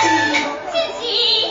自己。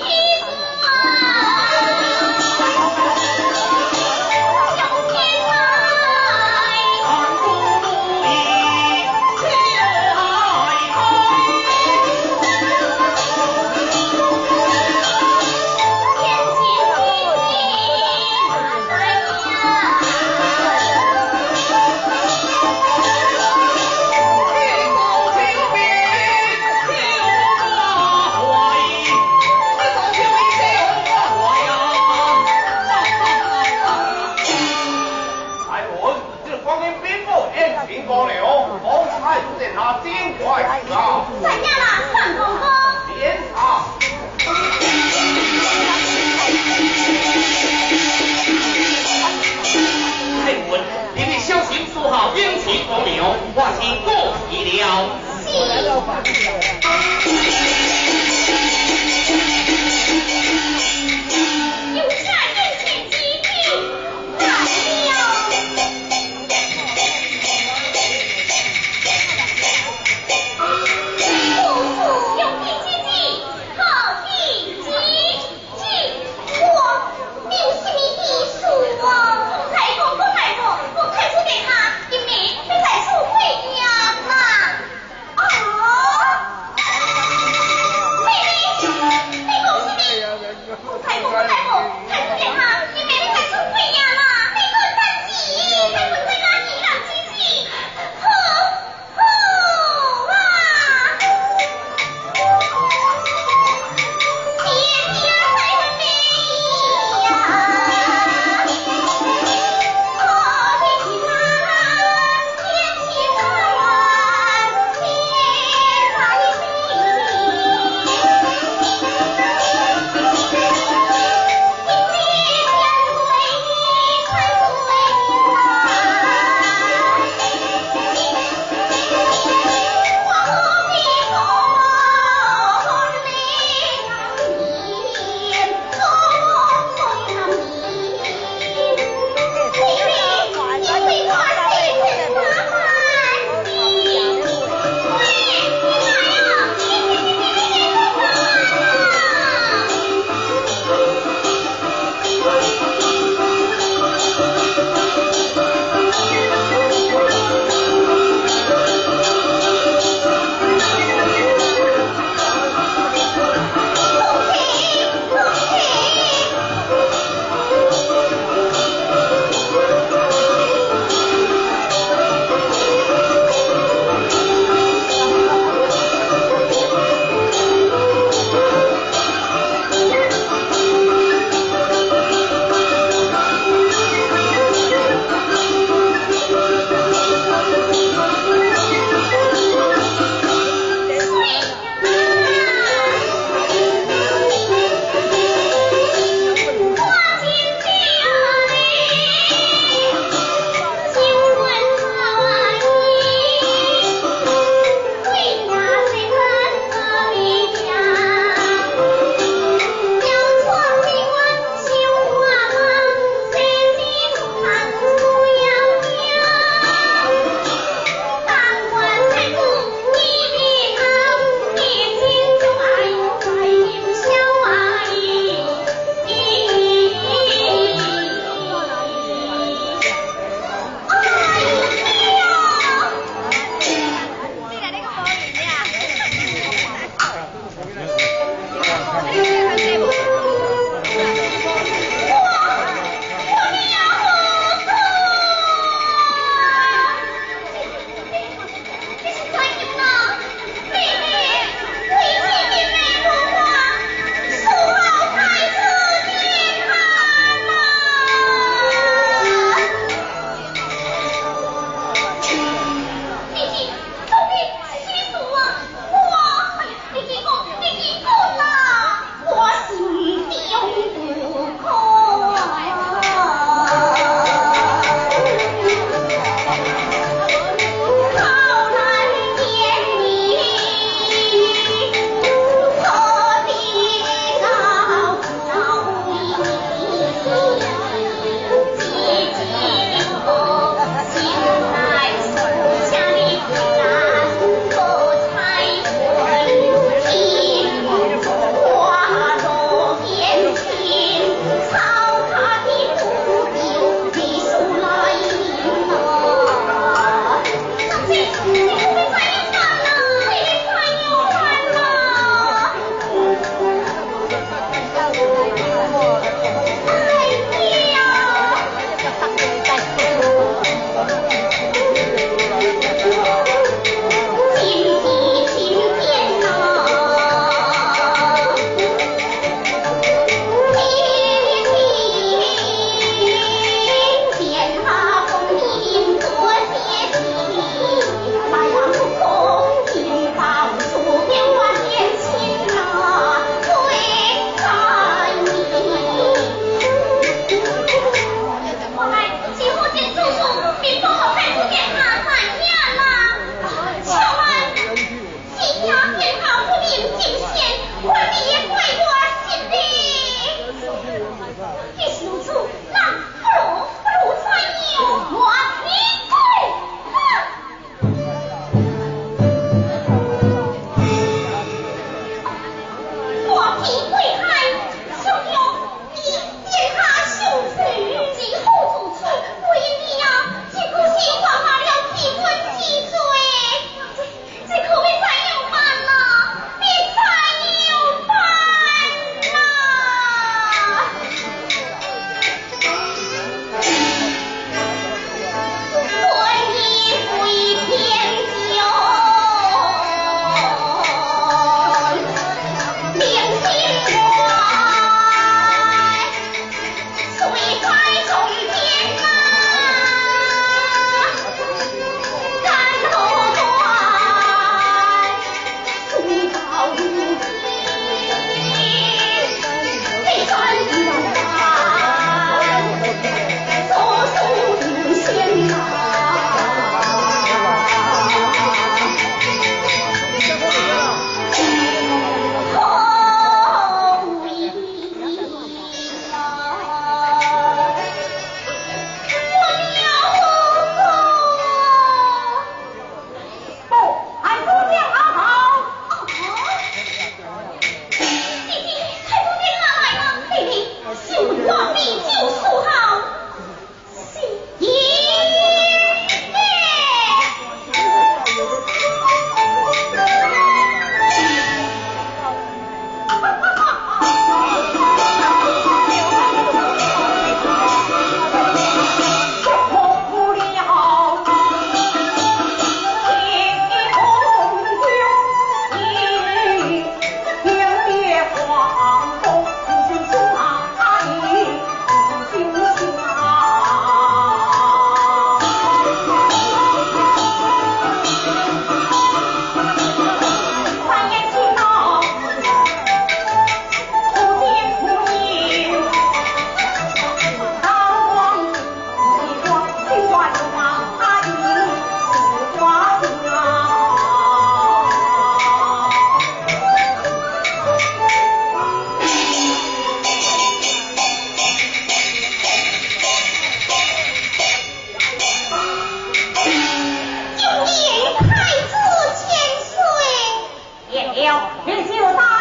别欺负她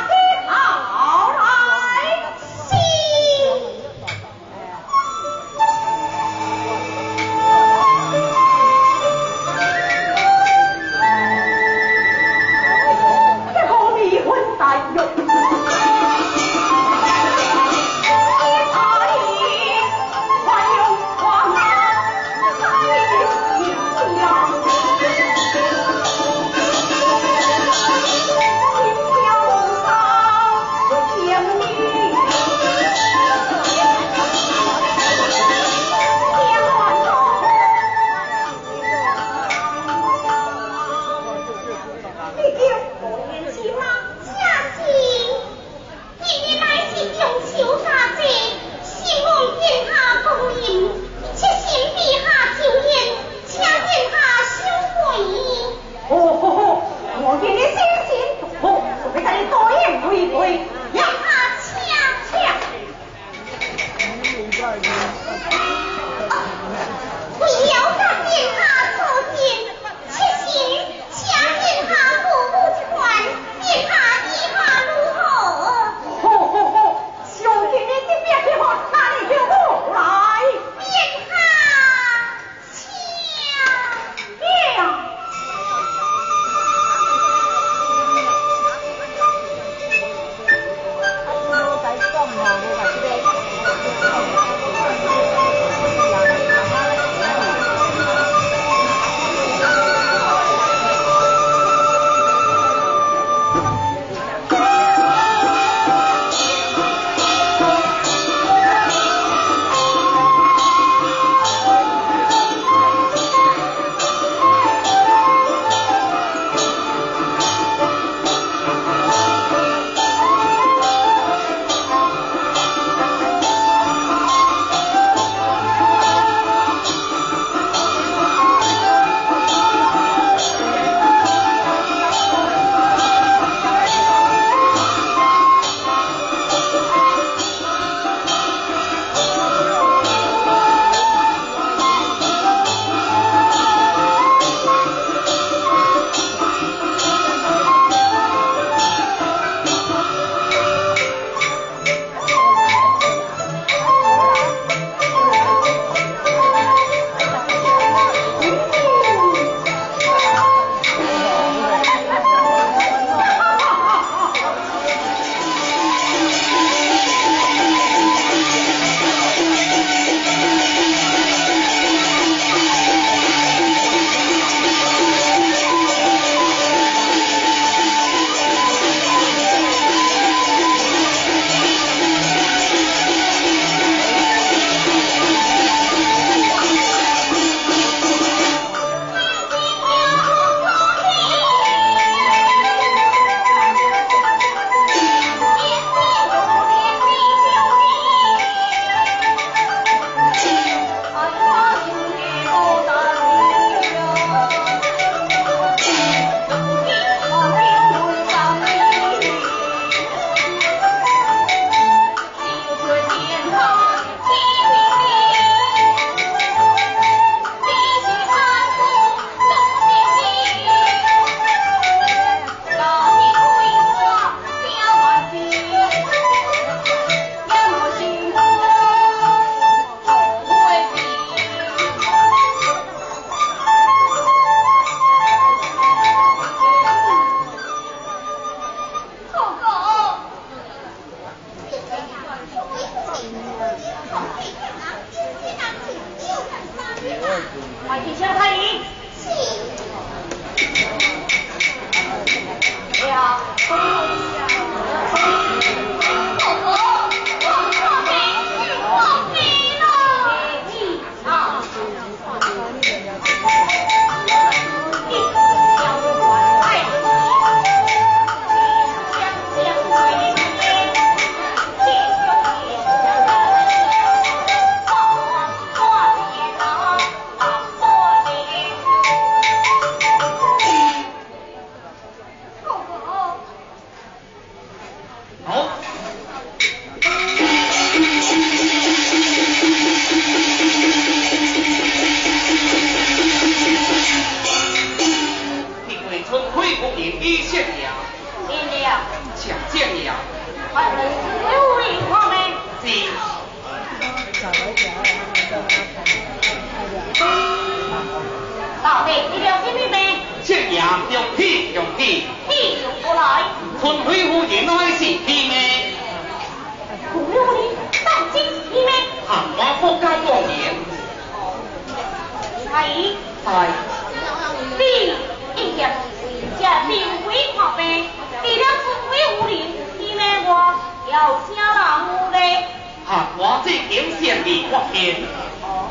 你放天哦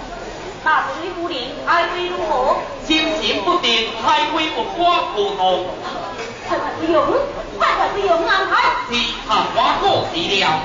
大水不灵爱会如何心金不定还会不挂口头快快回营快快回营安排是看花落地了。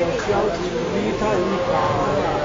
小小子，你太棒了。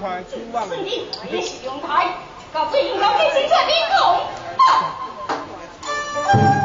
祝你顺利我也许永泰到最近都天天下冰雹啊。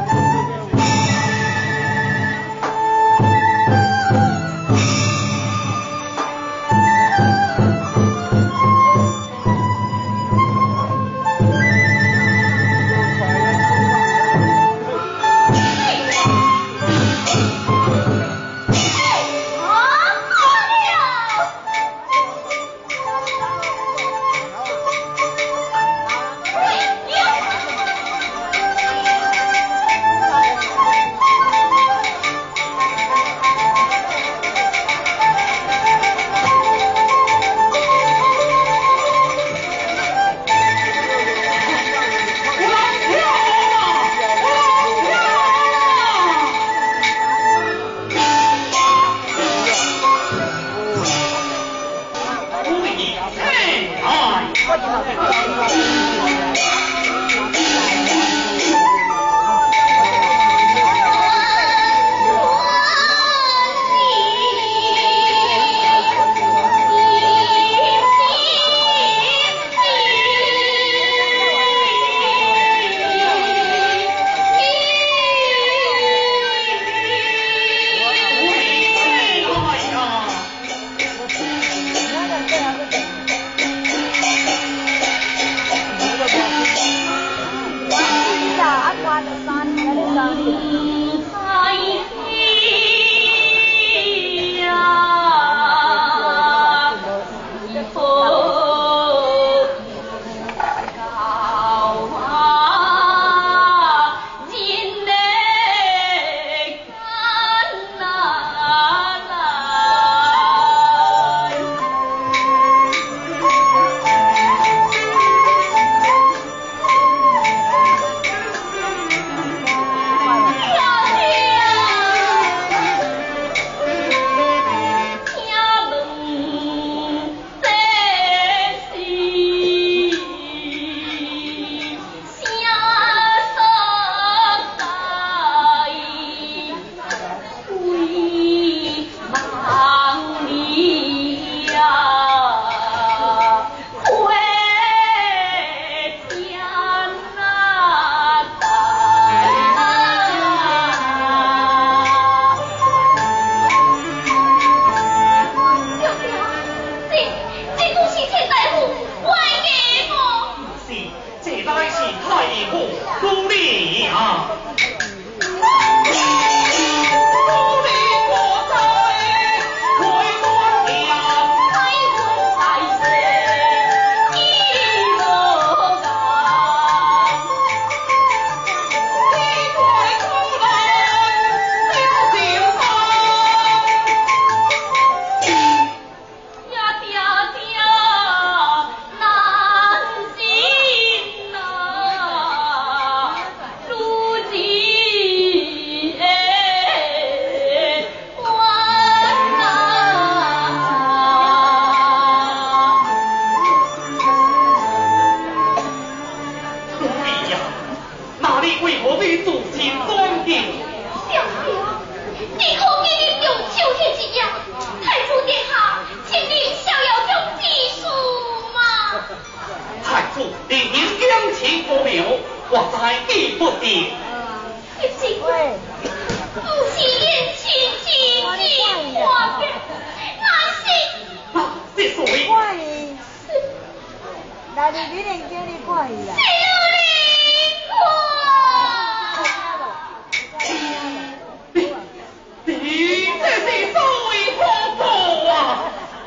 我在意不得。不是言情情情话的，那是啊。你这是所谓何故啊？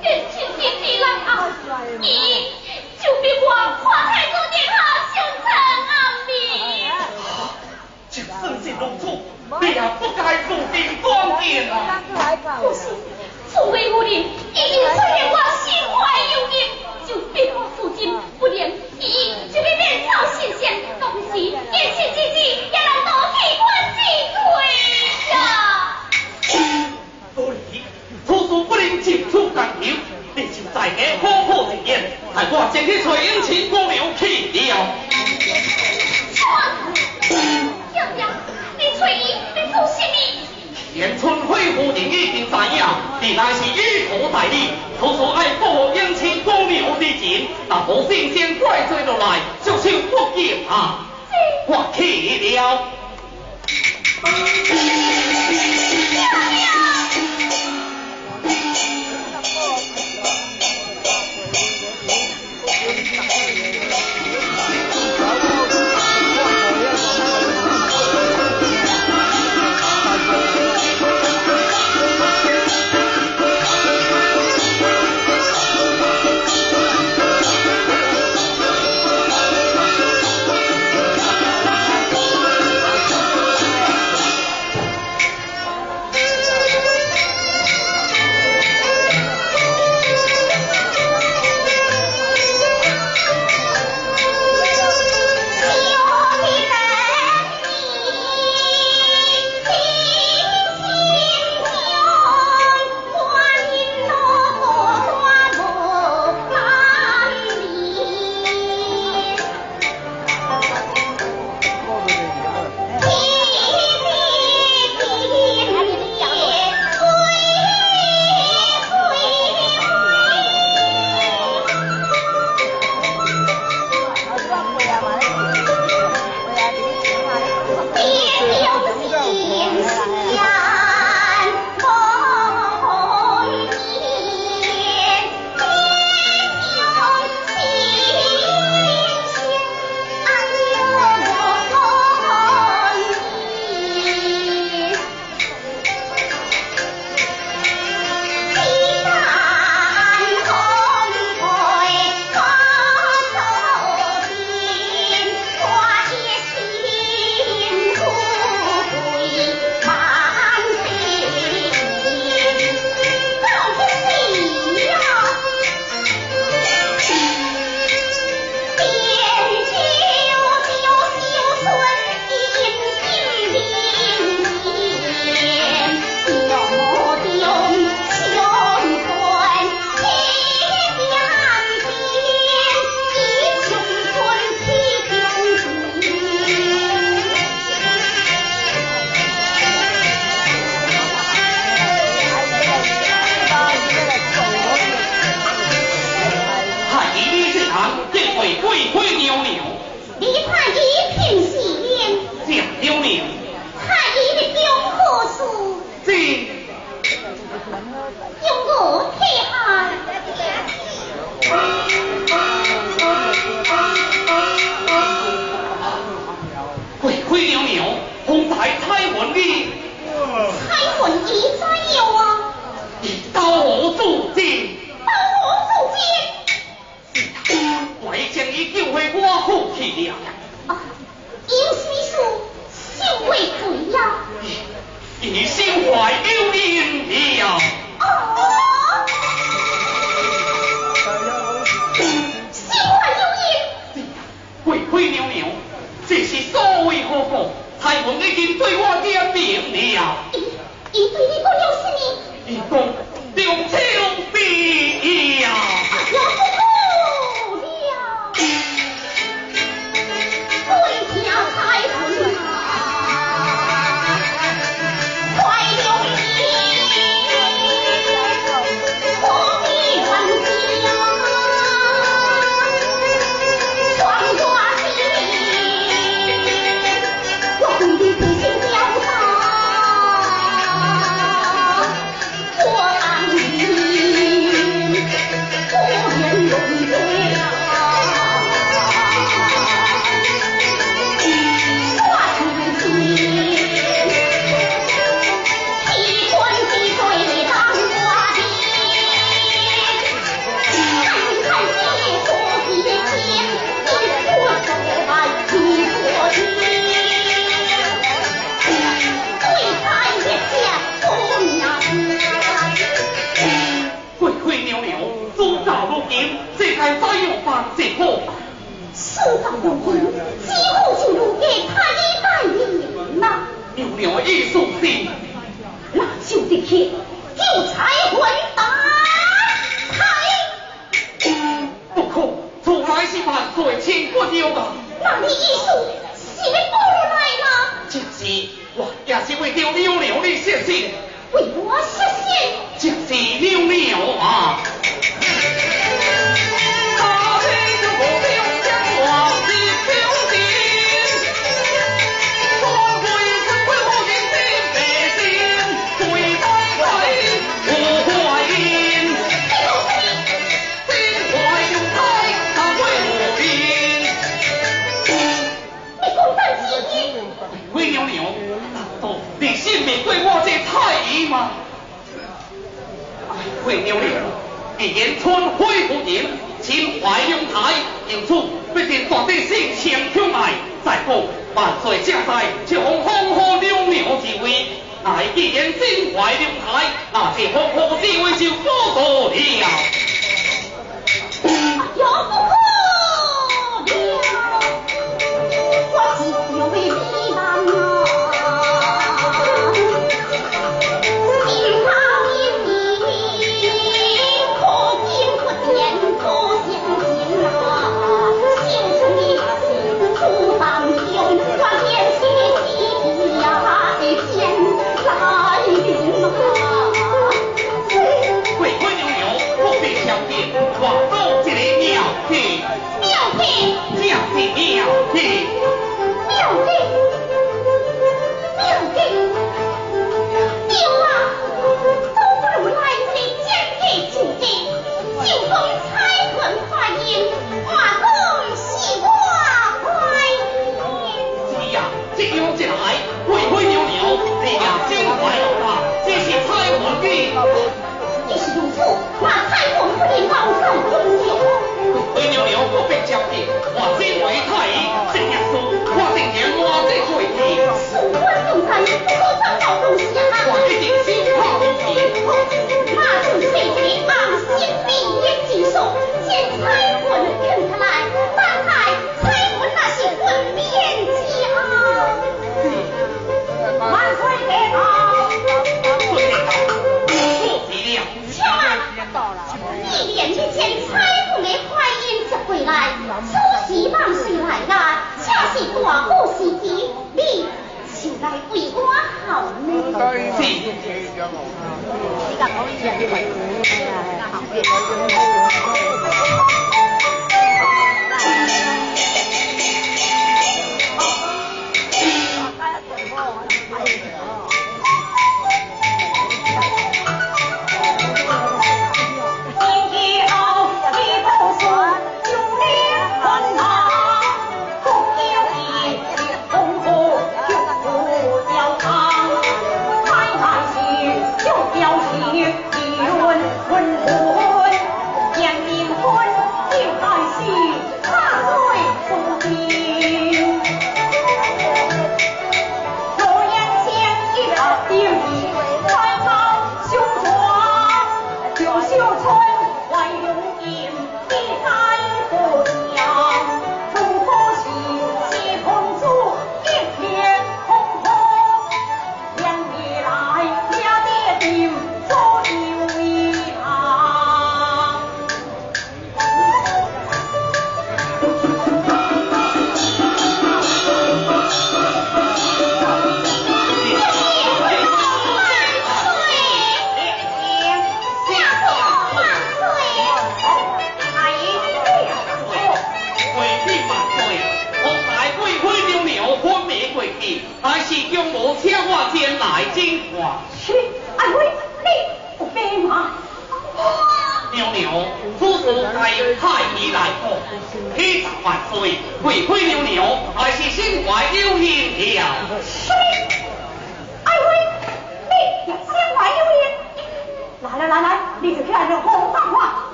年轻天地人啊，你就比我看太子殿下相称阿弥。就算是如你也不该入京光殿啊！不是，作为夫人，已经出现我心怀有念，就别我父亲不念伊就要面朝心线，同时言行之事也能多替官击退呀。所以，此事不能尽出干休，你就在家好好一言，待我前去催英情国庙去了。娘娘，翠姨，你做甚么？田春惠夫人已经知影，原来是玉府代理，处处爱报姻亲高苗之情，但无信先怪罪落来，就请不义啊！我去了。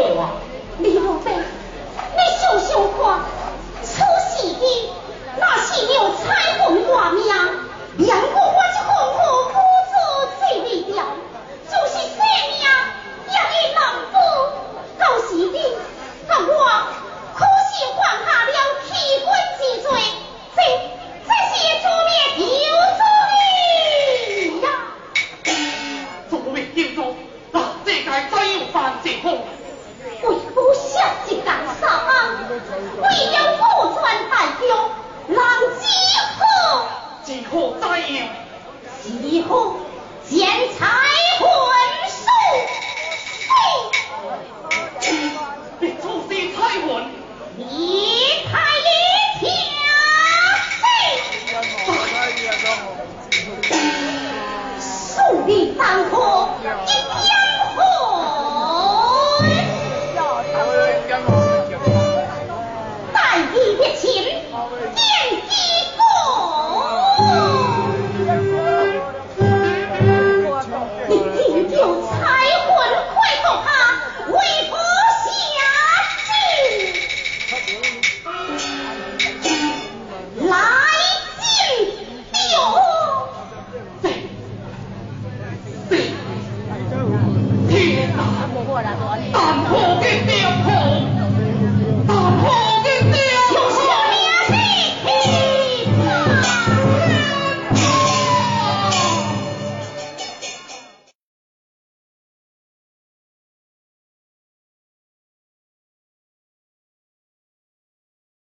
以后。